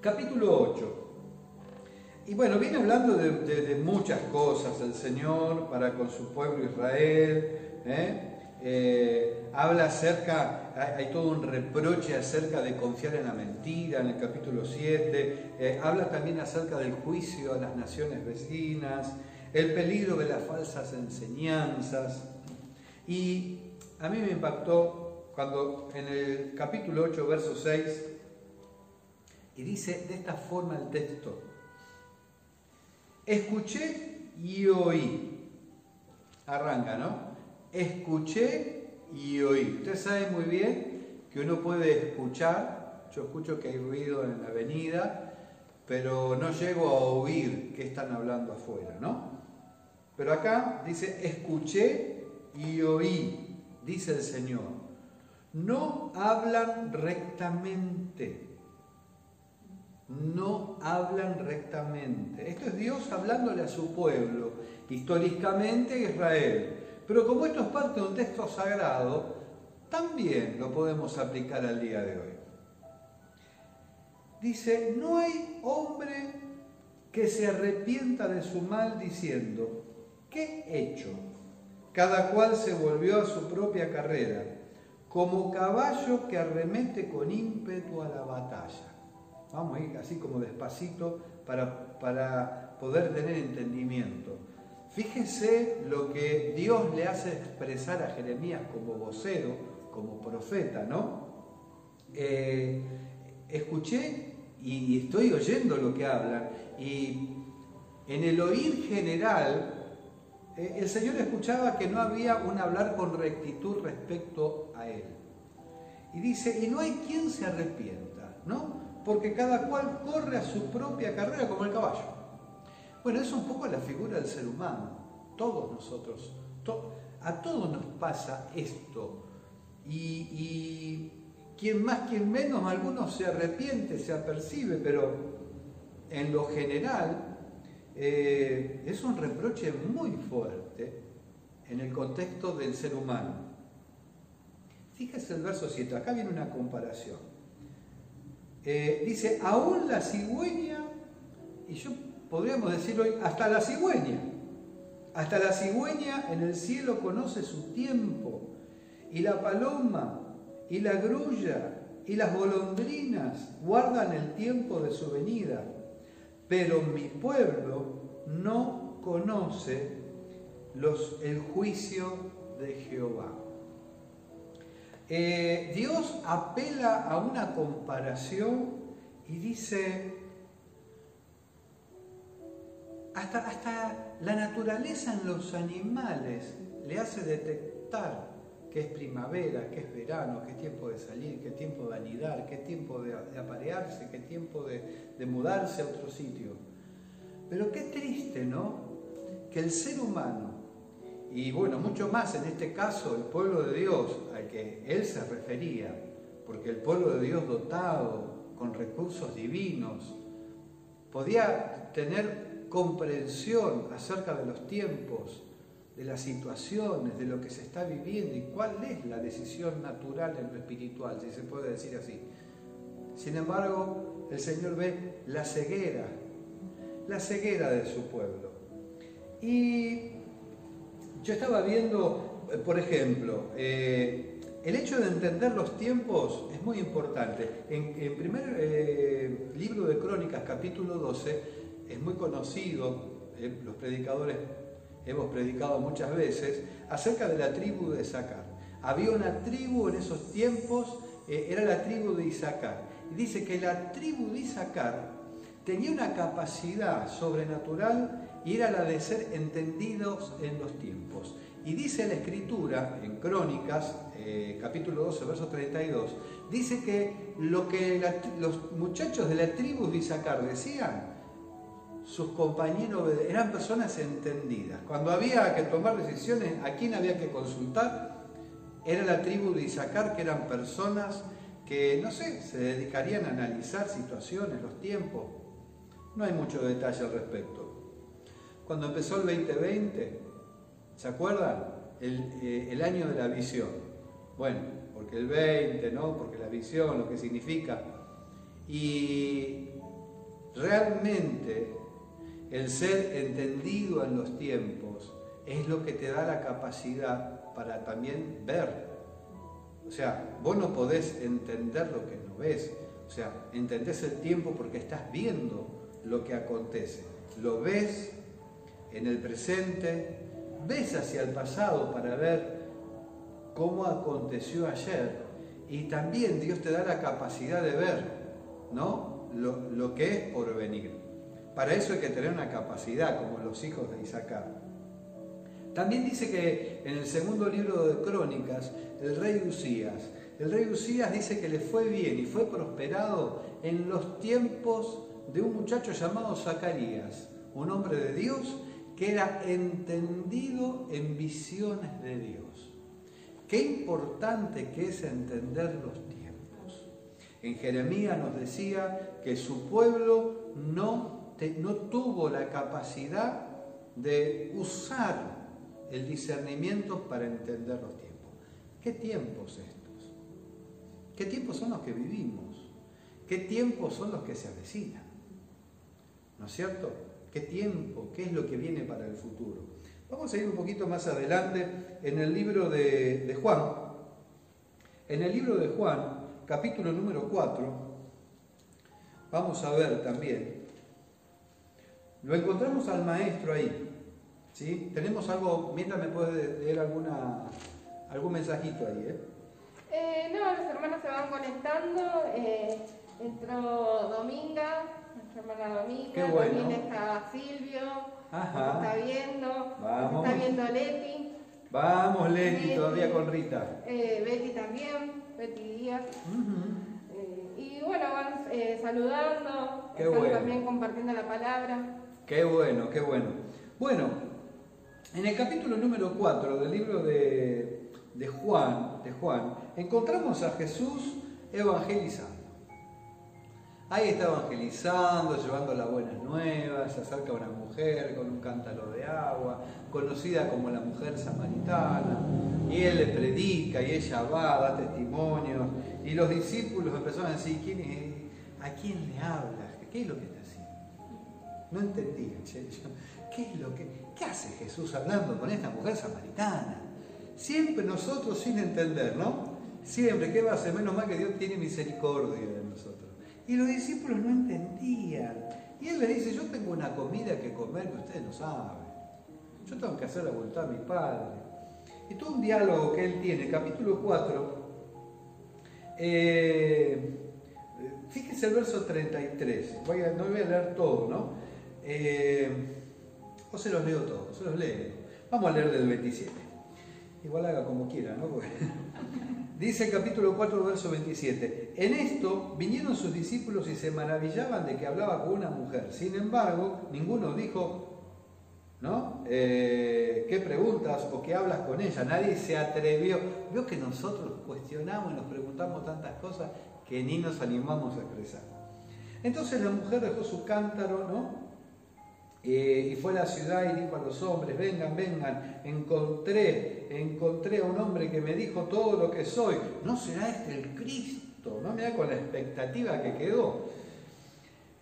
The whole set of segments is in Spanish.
Capítulo 8. Y bueno, viene hablando de, muchas cosas el Señor para con su pueblo Israel. ¿eh? Eh, habla acerca, hay, todo un reproche acerca de confiar en la mentira en el capítulo 7. Eh, habla también acerca del juicio a las naciones vecinas, el peligro de las falsas enseñanzas. Y a mí me impactó cuando en el capítulo 8, verso 6, y dice de esta forma el texto, escuché y oí. Arranca, ¿no? Escuché y oí. Usted sabe muy bien que uno puede escuchar, yo escucho que hay ruido en la avenida, pero no llego a oír qué están hablando afuera, ¿no? Pero acá dice, escuché y oí, dice el Señor. No hablan rectamente no hablan rectamente. Esto es Dios hablándole a su pueblo, históricamente Israel. Pero como esto es parte de un texto sagrado, también lo podemos aplicar al día de hoy. Dice, no hay hombre que se arrepienta de su mal diciendo, ¿qué he hecho? Cada cual se volvió a su propia carrera, como caballo que arremete con ímpetu a la batalla. Vamos a ir así como despacito para, para poder tener entendimiento. Fíjese lo que Dios le hace expresar a Jeremías como vocero, como profeta, ¿no? Eh, escuché y, estoy oyendo lo que hablan y en el oír general eh, el Señor escuchaba que no había un hablar con rectitud respecto a Él. Y dice, y no hay quien se arrepienta, ¿no? Porque cada cual corre a su propia carrera como el caballo. Bueno, es un poco la figura del ser humano. Todos nosotros, a todos nos pasa esto. Y, quien más, quien menos, algunos se arrepiente, se apercibe, pero en lo general eh, es un reproche muy fuerte en el contexto del ser humano. Fíjese el verso 7, acá viene una comparación. Eh, dice, aún la cigüeña, y yo podríamos decir hoy, hasta la cigüeña, hasta la cigüeña en el cielo conoce su tiempo, y la paloma, y la grulla, y las golondrinas guardan el tiempo de su venida, pero mi pueblo no conoce el juicio de Jehová. Eh, Dios apela a una comparación y dice, hasta, hasta la naturaleza en los animales le hace detectar qué es primavera, qué es verano, qué es tiempo de salir, qué tiempo de anidar, qué tiempo de, aparearse, qué tiempo de, de mudarse a otro sitio. Pero qué triste, ¿no? Que el ser humano y bueno, mucho más en este caso el pueblo de Dios al que él se refería, porque el pueblo de Dios dotado con recursos divinos podía tener comprensión acerca de los tiempos, de las situaciones, de lo que se está viviendo y cuál es la decisión natural en lo espiritual, si se puede decir así. Sin embargo, el Señor ve la ceguera, la ceguera de su pueblo. Y yo estaba viendo, eh, por ejemplo, eh, el hecho de entender los tiempos es muy importante. En el primer eh, libro de Crónicas, capítulo 12, es muy conocido, los predicadores hemos predicado muchas veces, acerca de la tribu de Isaacar. Había una tribu en esos tiempos, era la tribu de Isaacar. Y dice que la tribu de Isaacar tenía una capacidad sobrenatural y era la de ser entendidos en los tiempos. Y dice la escritura en Crónicas, eh, capítulo 12, verso 32, dice que lo que los muchachos de la tribu de Isaacar decían, sus compañeros eran personas entendidas. Cuando había que tomar decisiones, a quién había que consultar, era la tribu de Isaacar, que eran personas que, no sé, se dedicarían a analizar situaciones, los tiempos. No hay mucho detalle al respecto cuando empezó el 2020, ¿se acuerdan? Eh, el, año de la visión. Bueno, porque el 20, ¿no? Porque la visión, lo que significa. Y Realmente el ser entendido en los tiempos es lo que te da la capacidad para también ver. O sea, vos no podés entender lo que no ves. O sea, entendés el tiempo porque estás viendo lo que acontece. Lo ves en el presente, ves hacia el pasado para ver cómo aconteció ayer y también Dios te da la capacidad de ver ¿no? lo, que es por venir. Para eso hay que tener una capacidad, como los hijos de Isaac. También dice que en el segundo libro de Crónicas, el rey Usías, el rey Usías dice que le fue bien y fue prosperado en los tiempos de un muchacho llamado Zacarías, un hombre de Dios que era entendido en visiones de Dios. Qué importante que es entender los tiempos. En Jeremías nos decía que su pueblo no, no tuvo la capacidad de usar el discernimiento para entender los tiempos. ¿Qué tiempos estos? ¿Qué tiempos son los que vivimos? ¿Qué tiempos son los que se avecinan? ¿No es cierto? ¿Qué tiempo? ¿Qué es lo que viene para el futuro? Vamos a ir un poquito más adelante en el libro de, Juan. En el libro de Juan, capítulo número 4, vamos a ver también. Lo encontramos al maestro ahí. ¿sí? Tenemos algo, mientras me puede leer alguna, algún mensajito ahí. ¿eh? Eh, no, los hermanos se van conectando. Eh, entró Dominga, hermana Dominga, también está Silvio. Está viendo. Vamos. Está viendo Leti. Vamos, Leti, todavía con Rita. Eh, Betty también, Betty Díaz. Eh, y bueno, van eh, saludando, qué están también compartiendo la palabra. Qué bueno, qué bueno. Bueno, en el capítulo número 4 del libro de, de, Juan, de Juan, encontramos a Jesús evangelizando. Ahí está evangelizando, llevando las buenas nuevas, se acerca una mujer con un cántaro de agua, conocida como la mujer samaritana, y él le predica y ella va, da testimonios, y los discípulos empezaron a decir, ¿quién? ¿a quién le habla? ¿Qué es lo que está haciendo? No entendían, ¿qué es lo que, qué hace Jesús hablando con esta mujer samaritana? Siempre nosotros sin entender, ¿no? Siempre, ¿qué va a hacer? Menos mal que Dios tiene misericordia de nosotros. Y los discípulos no entendían. Y él les dice, yo tengo una comida que comer que ustedes no saben. Yo tengo que hacer la voluntad de mi Padre. Y todo un diálogo que él tiene, capítulo 4, eh, fíjense el verso 33, voy a, no voy a leer todo, ¿no? Eh, o se los leo todos, se los leo. Vamos a leer del 27. Igual haga como quiera, ¿no? Dice el capítulo 4, verso 27. En esto vinieron sus discípulos y se maravillaban de que hablaba con una mujer. Sin embargo, ninguno dijo, ¿no? Eh, ¿Qué preguntas o qué hablas con ella? Nadie se atrevió. Veo que nosotros cuestionamos y nos preguntamos tantas cosas que ni nos animamos a expresar. Entonces la mujer dejó su cántaro, ¿no? Eh, y fue a la ciudad y dijo a los hombres, vengan, vengan, encontré, encontré a un hombre que me dijo todo lo que soy. ¿No será este el Cristo? ¿No? da con la expectativa que quedó.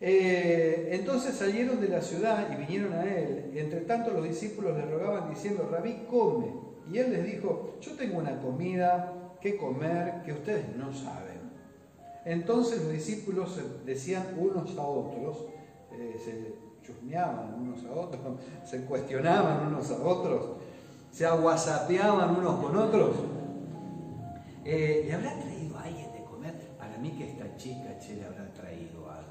Eh, entonces salieron de la ciudad y vinieron a él. Entre tanto los discípulos le rogaban diciendo, Rabí, come. Y él les dijo, yo tengo una comida que comer que ustedes no saben. Entonces los discípulos decían unos a otros, eh, chusmeaban unos a otros, se cuestionaban unos a otros, se aguasapeaban unos con otros. Eh, ¿Le habrá traído a alguien de comer? Para mí que esta chica che, le habrá traído algo.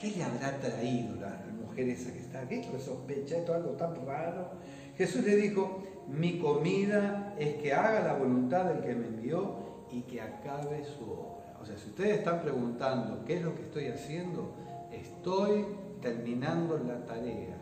¿Qué le habrá traído la mujer esa que está aquí? Que sospecha esto algo tan raro. Jesús le dijo, mi comida es que haga la voluntad del que me envió y que acabe su obra. O sea, si ustedes están preguntando qué es lo que estoy haciendo, estoy terminando la tarea.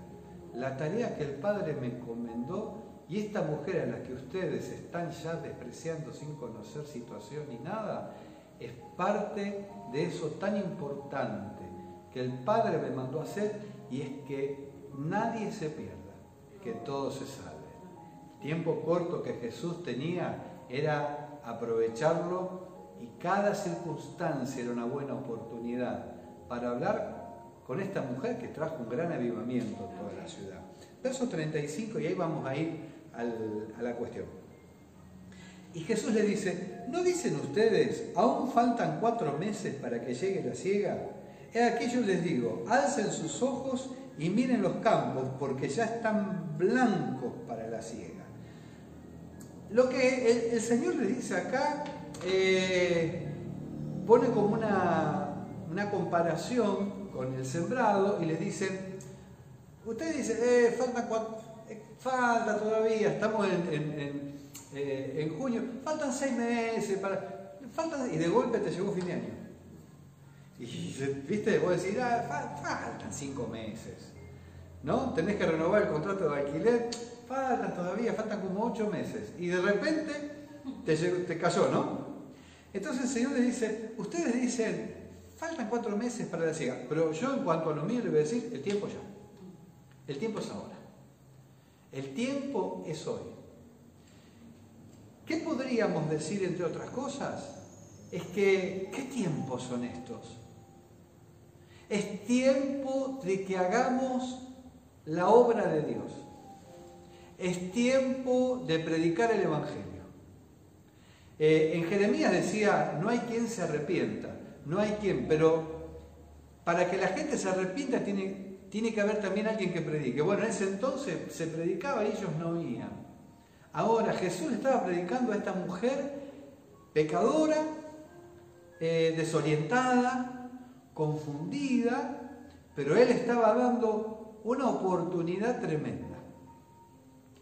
La tarea que el Padre me encomendó y esta mujer a la que ustedes están ya despreciando sin conocer situación ni nada, es parte de eso tan importante que el Padre me mandó hacer y es que nadie se pierda, que todo se salve. El tiempo corto que Jesús tenía era aprovecharlo y cada circunstancia era una buena oportunidad para hablar con esta mujer que trajo un gran avivamiento en toda la ciudad. Verso 35, y ahí vamos a ir a la cuestión. Y Jesús le dice, ¿no dicen ustedes, aún faltan cuatro meses para que llegue la ciega? He aquí yo les digo, alcen sus ojos y miren los campos, porque ya están blancos para la ciega. Lo que el, Señor le dice acá, eh, pone como una, una comparación con el sembrado y le dice, usted dice, eh, falta, eh, falta todavía, estamos en, eh, junio, faltan seis meses, para, faltan, y de golpe te llegó fin de año. Y viste, vos decís, ah, faltan cinco meses. ¿No? Tenés que renovar el contrato de alquiler, faltan todavía, faltan como ocho meses. Y de repente te, te cayó, ¿no? Entonces el Señor le dice, ustedes dicen, faltan cuatro meses para la pero yo en cuanto a lo mío le voy a decir, el tiempo ya. El tiempo es ahora. El tiempo es hoy. ¿Qué podríamos decir entre otras cosas? Es que, ¿qué tiempos son estos? Es tiempo de que hagamos la obra de Dios. Es tiempo de predicar el Evangelio. Eh, en Jeremías decía, no hay quien se arrepienta, no hay quien, pero para que la gente se arrepienta tiene, tiene que haber también alguien que predique. Bueno, en ese entonces se predicaba y ellos no oían. Ahora Jesús estaba predicando a esta mujer pecadora, eh, desorientada, confundida, pero él estaba dando una oportunidad tremenda.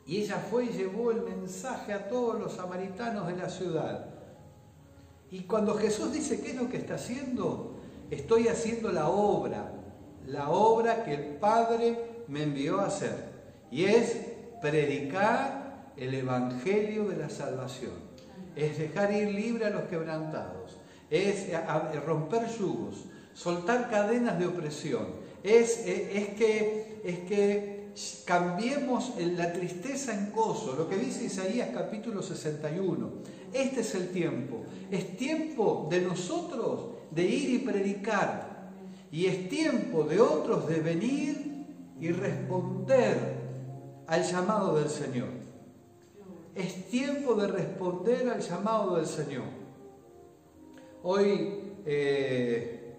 Y ella fue y llevó el mensaje a todos los samaritanos de la ciudad. Y cuando Jesús dice, ¿qué es lo que está haciendo? Estoy haciendo la obra, la obra que el Padre me envió a hacer. Y es predicar el Evangelio de la salvación. Es dejar ir libre a los quebrantados. Es romper yugos, soltar cadenas de opresión. Es, es, que, es que cambiemos la tristeza en gozo, lo que dice Isaías capítulo 61. Este es el tiempo. Es tiempo de nosotros de ir y predicar. Y es tiempo de otros de venir y responder al llamado del Señor. Es tiempo de responder al llamado del Señor. Hoy eh,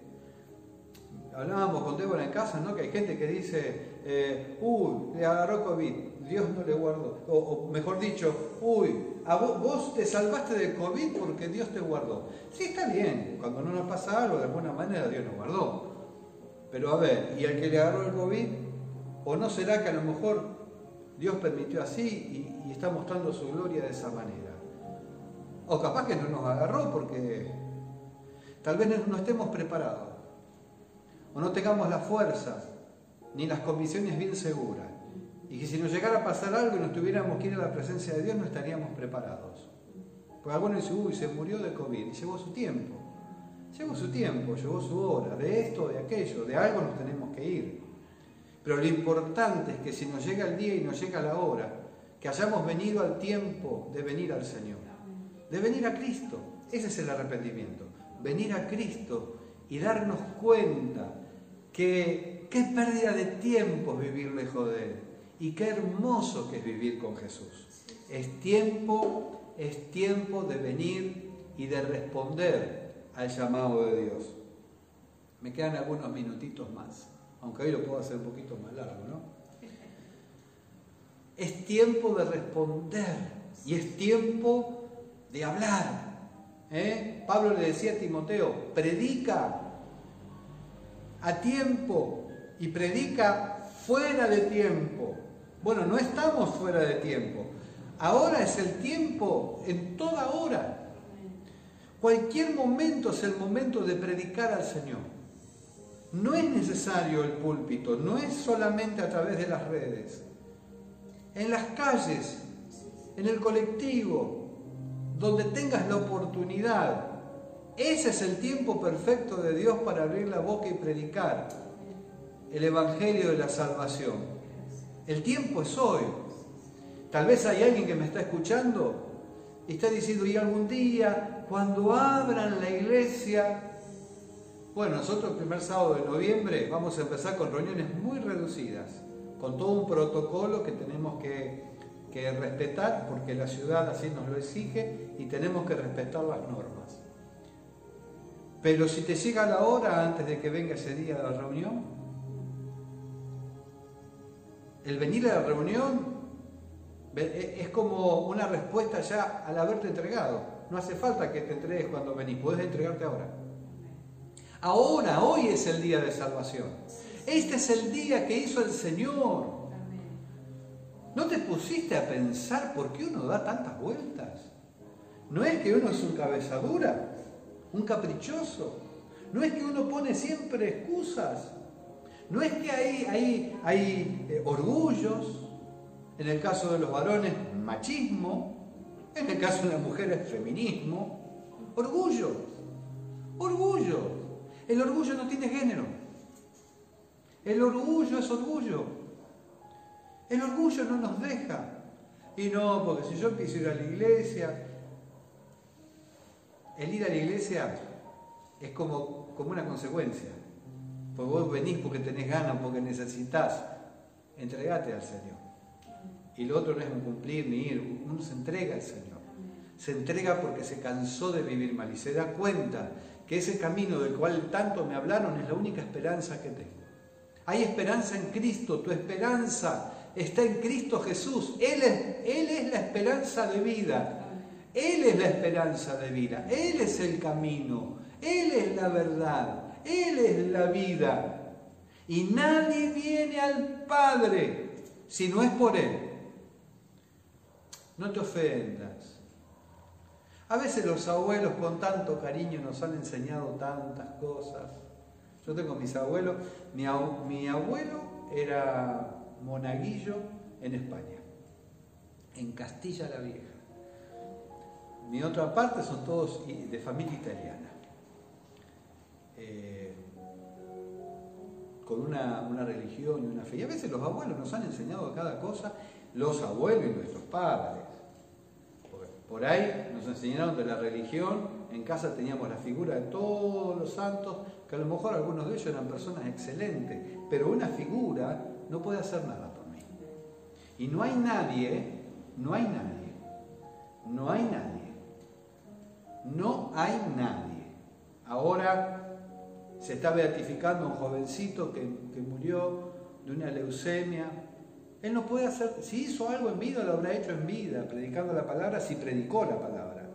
hablábamos con Débora en casa, ¿no? Que hay gente que dice, eh, uy, le agarró COVID, Dios no le guardó. O, mejor dicho, uy, a vos, te salvaste de COVID porque Dios te guardó. Sí, está bien, cuando no nos pasa algo, de alguna manera Dios nos guardó. Pero a ver, ¿y al que le agarró el COVID? ¿O no será que a lo mejor Dios permitió así y, está mostrando su gloria de esa manera? O capaz que no nos agarró porque tal vez no estemos preparados. O no tengamos la fuerza ni las convicciones bien seguras. Y que si nos llegara a pasar algo y nos tuviéramos que ir a la presencia de Dios, no estaríamos preparados. Porque algunos dicen, uy, se murió de COVID, y llevó su tiempo. Llevó su tiempo, llevó su hora, de esto, de aquello, de algo nos tenemos que ir. Pero lo importante es que si nos llega el día y nos llega la hora, que hayamos venido al tiempo de venir al Señor, de venir a Cristo. Ese es el arrepentimiento, venir a Cristo y darnos cuenta que Qué pérdida de tiempo vivir lejos de Él. Y qué hermoso que es vivir con Jesús. Es tiempo, es tiempo de venir y de responder al llamado de Dios. Me quedan algunos minutitos más, aunque hoy lo puedo hacer un poquito más largo, ¿no? Es tiempo de responder y es tiempo de hablar. ¿eh? Pablo le decía a Timoteo, predica a tiempo y predica fuera de tiempo. Bueno, no estamos fuera de tiempo. Ahora es el tiempo en toda hora. Cualquier momento es el momento de predicar al Señor. No es necesario el púlpito, no es solamente a través de las redes. En las calles, en el colectivo, donde tengas la oportunidad. Ese es el tiempo perfecto de Dios para abrir la boca y predicar el Evangelio de la salvación. El tiempo es hoy. Tal vez hay alguien que me está escuchando y está diciendo, y algún día, cuando abran la iglesia, Bueno, nosotros el primer sábado de noviembre vamos a empezar con reuniones muy reducidas, con todo un protocolo que tenemos que, que respetar, porque la ciudad así nos lo exige y tenemos que respetar las normas. Pero si te llega la hora antes de que venga ese día de la reunión, el venir a la reunión e, es como una respuesta ya al haberte entregado. No hace falta que te entregues cuando venís, puedes entregarte ahora. Ahora, hoy es el día de salvación. Este es el día que hizo el Señor. ¿No te pusiste a pensar por qué uno da tantas vueltas? No es que uno es un cabezadura, un caprichoso. No es que uno pone siempre excusas. No es que hay, hay, eh, orgullos. En el caso de los varones, machismo. En el caso de las mujeres, feminismo. Orgullo. Orgullo. El orgullo no tiene género. El orgullo es orgullo. El orgullo no nos deja. Y no, porque si yo empiezo ir a la iglesia, el ir a la iglesia es como una consecuencia. Porque vos venís porque tenés ganas, porque necesitas. Entregate al Señor. Y lo otro no es un cumplir ni ir, uno se entrega al Señor. Se entrega porque se cansó de vivir mal y se da cuenta que ese camino del cual tanto me hablaron es la única esperanza que tengo. Hay esperanza en Cristo, tu esperanza está en Cristo Jesús. Él es, Él es la esperanza de vida. Él es la esperanza de vida. Él es el camino. Él es la verdad. Él es la vida. Y nadie viene al Padre si no es por Él. No te ofendas. A veces los abuelos con tanto cariño nos han enseñado tantas cosas. Yo tengo mis abuelos, mi, abuelo era monaguillo en España, en Castilla la Vieja. Mi otra parte son todos de familia italiana, eh, con una, religión y una fe. Y a veces los abuelos nos han enseñado cada cosa, los abuelos y nuestros padres. Por ahí nos enseñaron de la religión, en casa teníamos la figura de todos los santos, que a lo mejor algunos de ellos eran personas excelentes, pero una figura no puede hacer nada por mí. Y no hay nadie, no hay nadie, no hay nadie, no hay nadie. Ahora se está beatificando un jovencito que, que murió de una leucemia, él no puede hacer, si hizo algo en vida, lo habrá hecho en vida, predicando la palabra, si predicó la palabra.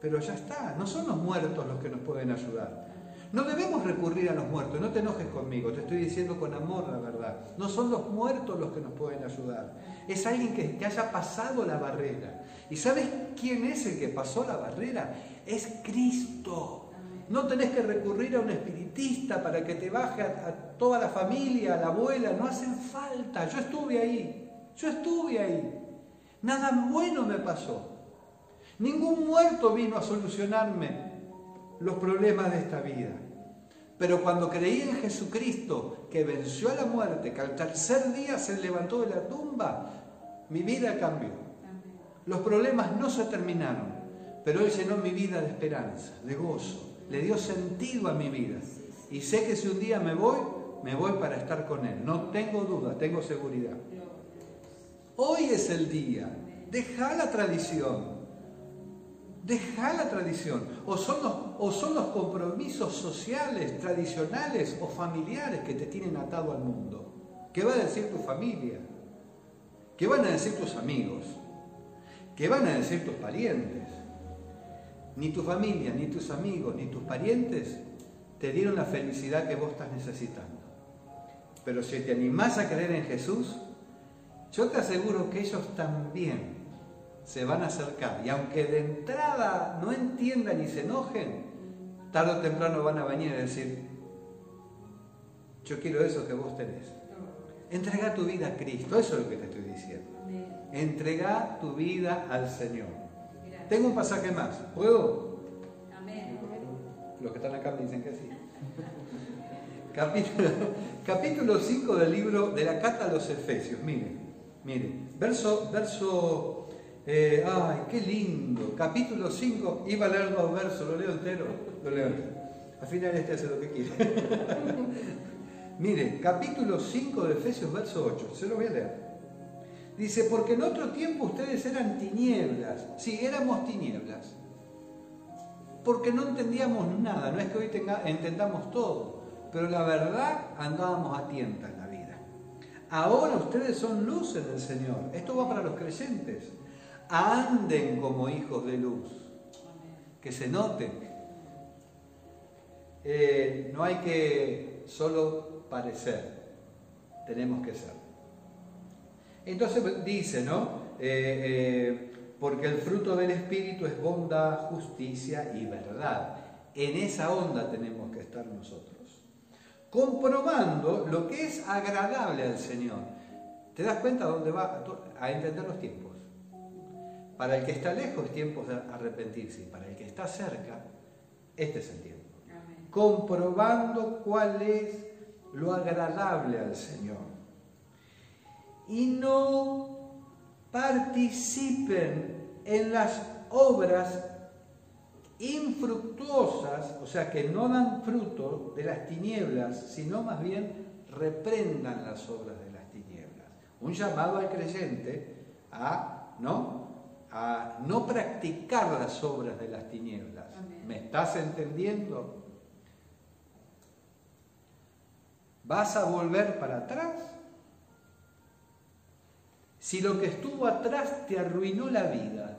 Pero ya está, no son los muertos los que nos pueden ayudar. No debemos recurrir a los muertos, no te enojes conmigo, te estoy diciendo con amor la verdad. No son los muertos los que nos pueden ayudar. Es alguien que, que haya pasado la barrera. ¿Y sabes quién es el que pasó la barrera? Es Cristo. No tenés que recurrir a un espiritista para que te baje a, toda la familia, a la abuela, no hacen falta. Yo estuve ahí, yo estuve ahí. Nada bueno me pasó. Ningún muerto vino a solucionarme los problemas de esta vida. Pero cuando creí en Jesucristo, que venció a la muerte, que al tercer día se levantó de la tumba, mi vida cambió. Los problemas no se terminaron, pero Él llenó mi vida de esperanza, de gozo, le dio sentido a mi vida. Y sé que si un día me voy, me voy para estar con Él. No tengo duda, tengo seguridad. Hoy es el día. Deja la tradición. Deja la tradición. O son, los, o son los compromisos sociales, tradicionales o familiares que te tienen atado al mundo. ¿Qué va a decir tu familia? ¿Qué van a decir tus amigos? ¿Qué van a decir tus parientes? Ni tu familia, ni tus amigos, ni tus parientes te dieron la felicidad que vos estás necesitando. Pero si te animás a creer en Jesús, yo te aseguro que ellos también se van a acercar. Y aunque de entrada no entiendan y se enojen, tarde o temprano van a venir a decir, yo quiero eso que vos tenés. Entrega tu vida a Cristo, eso es lo que te estoy diciendo. Entrega tu vida al Señor. Tengo un pasaje más. ¿Puedo? Amén. Los que están acá me dicen que sí. capítulo, capítulo 5 del libro de la Cata a los Efesios. Miren, miren. Verso, verso, eh, ay, qué lindo. Capítulo 5, iba a leer dos versos, lo leo entero, lo leo entero. Al final este hace lo que quiere. Mire, capítulo 5 de Efesios, verso 8. Se lo voy a leer. Dice, porque en otro tiempo ustedes eran tinieblas. Sí, éramos tinieblas. Porque no entendíamos nada. No es que hoy entendamos todo. Pero la verdad andábamos a tientas en la vida. Ahora ustedes son luz en el Señor. Esto va para los creyentes. Anden como hijos de luz. Que se noten. Eh, no hay que solo parecer. Tenemos que ser. Entonces dice, ¿no? Eh, eh, porque el fruto del Espíritu es bondad, justicia y verdad. En esa onda tenemos que estar nosotros. Comprobando lo que es agradable al Señor. ¿Te das cuenta dónde va a entender los tiempos? Para el que está lejos es tiempo de arrepentirse. Para el que está cerca, este es el tiempo. Comprobando cuál es lo agradable al Señor y no participen en las obras infructuosas, o sea, que no dan fruto de las tinieblas, sino más bien reprendan las obras de las tinieblas. Un llamado al creyente a no, a no practicar las obras de las tinieblas. ¿Me estás entendiendo? ¿Vas a volver para atrás? Si lo que estuvo atrás te arruinó la vida?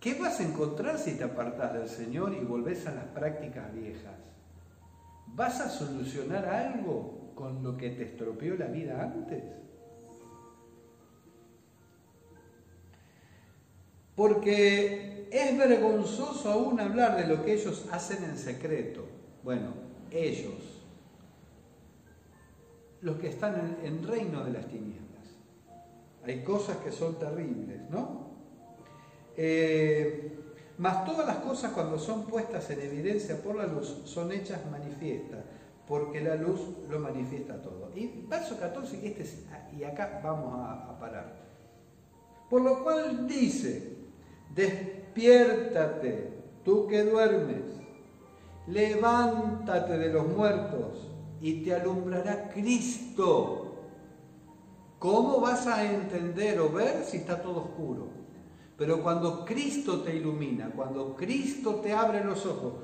¿Qué vas a encontrar si te apartas del Señor y volvés a las prácticas viejas? ¿Vas a solucionar algo con lo que te estropeó la vida antes? Porque es vergonzoso aún hablar de lo que ellos hacen en secreto. Bueno, ellos, los que están en el reino de las tinieblas. Hay cosas que son terribles, ¿no? Eh, mas todas las cosas cuando son puestas en evidencia por la luz son hechas manifiestas, porque la luz lo manifiesta todo. Y verso 14, este y acá vamos a parar. Por lo cual dice, despiértate, tú que duermes, levántate de los muertos y te alumbrará Cristo. ¿Cómo vas a entender o ver si está todo oscuro? Pero cuando Cristo te ilumina, cuando Cristo te abre los ojos,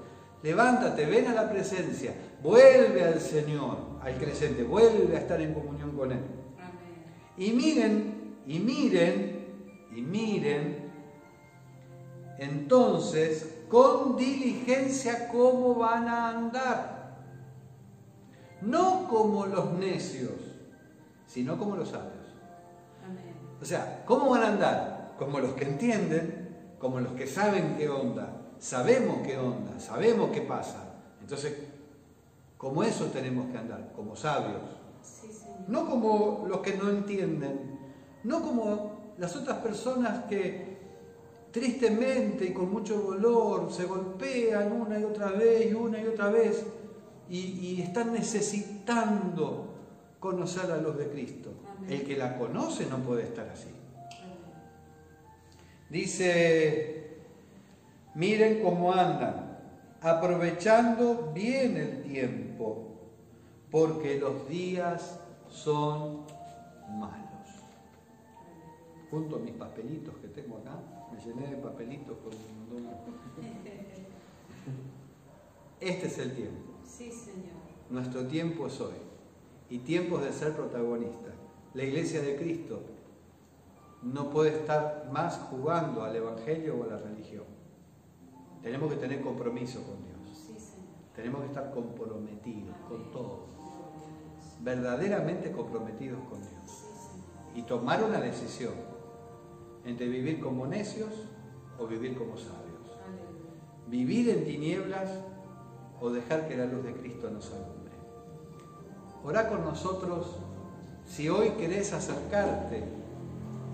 levántate, ven a la presencia, vuelve al Señor, al creyente, vuelve a estar en comunión con Él. Y miren, y miren, y miren, entonces, con diligencia, cómo van a andar. No como los necios sino como los sabios. O sea, ¿cómo van a andar? Como los que entienden, como los que saben qué onda, sabemos qué onda, sabemos qué pasa. Entonces, como eso tenemos que andar, como sabios. no como los que no entienden, no como las otras personas que tristemente y con mucho dolor se golpean una y otra vez y una y otra vez y, y están necesitando conocer a luz de Cristo. El que la conoce no puede estar así. Dice, miren cómo andan, aprovechando bien el tiempo, porque los días son malos. Junto a mis papelitos que tengo acá, me llené de papelitos con Este es el tiempo. Sí, Señor. Nuestro tiempo es hoy y tiempos de ser protagonista. La iglesia de Cristo no puede estar más jugando al Evangelio o a la religión. Tenemos que tener compromiso con Dios. Tenemos que estar comprometidos con todo. Verdaderamente comprometidos con Dios. Y tomar una decisión entre vivir como necios o vivir como sabios. Vivir en tinieblas o dejar que la luz de Cristo nos alumbre. Orá con nosotros si hoy querés acercarte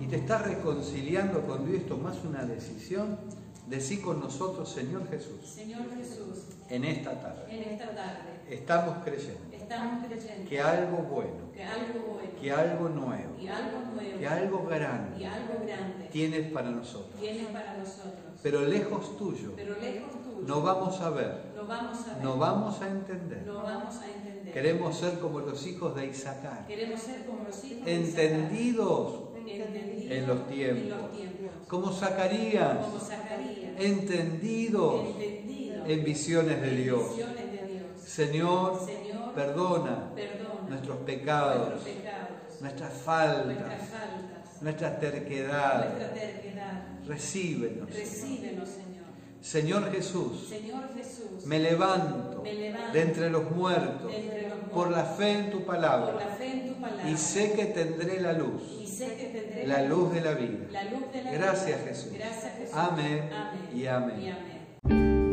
y te estás reconciliando con Dios, tomás una decisión, Decí con nosotros, Señor Jesús. Señor Jesús. En esta tarde. En esta tarde. Estamos creyendo. Estamos creyendo. Que algo bueno. Que algo bueno. Que algo nuevo. Y algo nuevo. Que algo grande. Y algo grande. Tienes para nosotros. Tienes para nosotros. Pero lejos tuyo. Pero lejos tuyo. No vamos a ver. No vamos a ver. No vamos a entender. No vamos a entender. Queremos ser como los hijos de Isaac. Queremos ser como los hijos Entendidos. De Entendidos en los tiempos. En los tiempos. Como Zacarías. Como Zacarías. Entendidos. En visiones de Dios. Visiones de Dios. Señor, Señor perdona, perdona nuestros pecados, nuestros pecados nuestras faltas, nuestras faltas, nuestra terquedad. nuestra terquedad. Recíbenos. Recíbenos, Señor. Señor Jesús, Señor Jesús, me levanto, me levanto de entre los muertos, de entre los muertos por la fe en tu palabra por la fe en tu palabra y sé que tendré la luz, y sé que tendré la luz de la vida. la luz de la Gracias vida. Jesús. Gracias Jesús. Amén Amén. y amén. Y amén.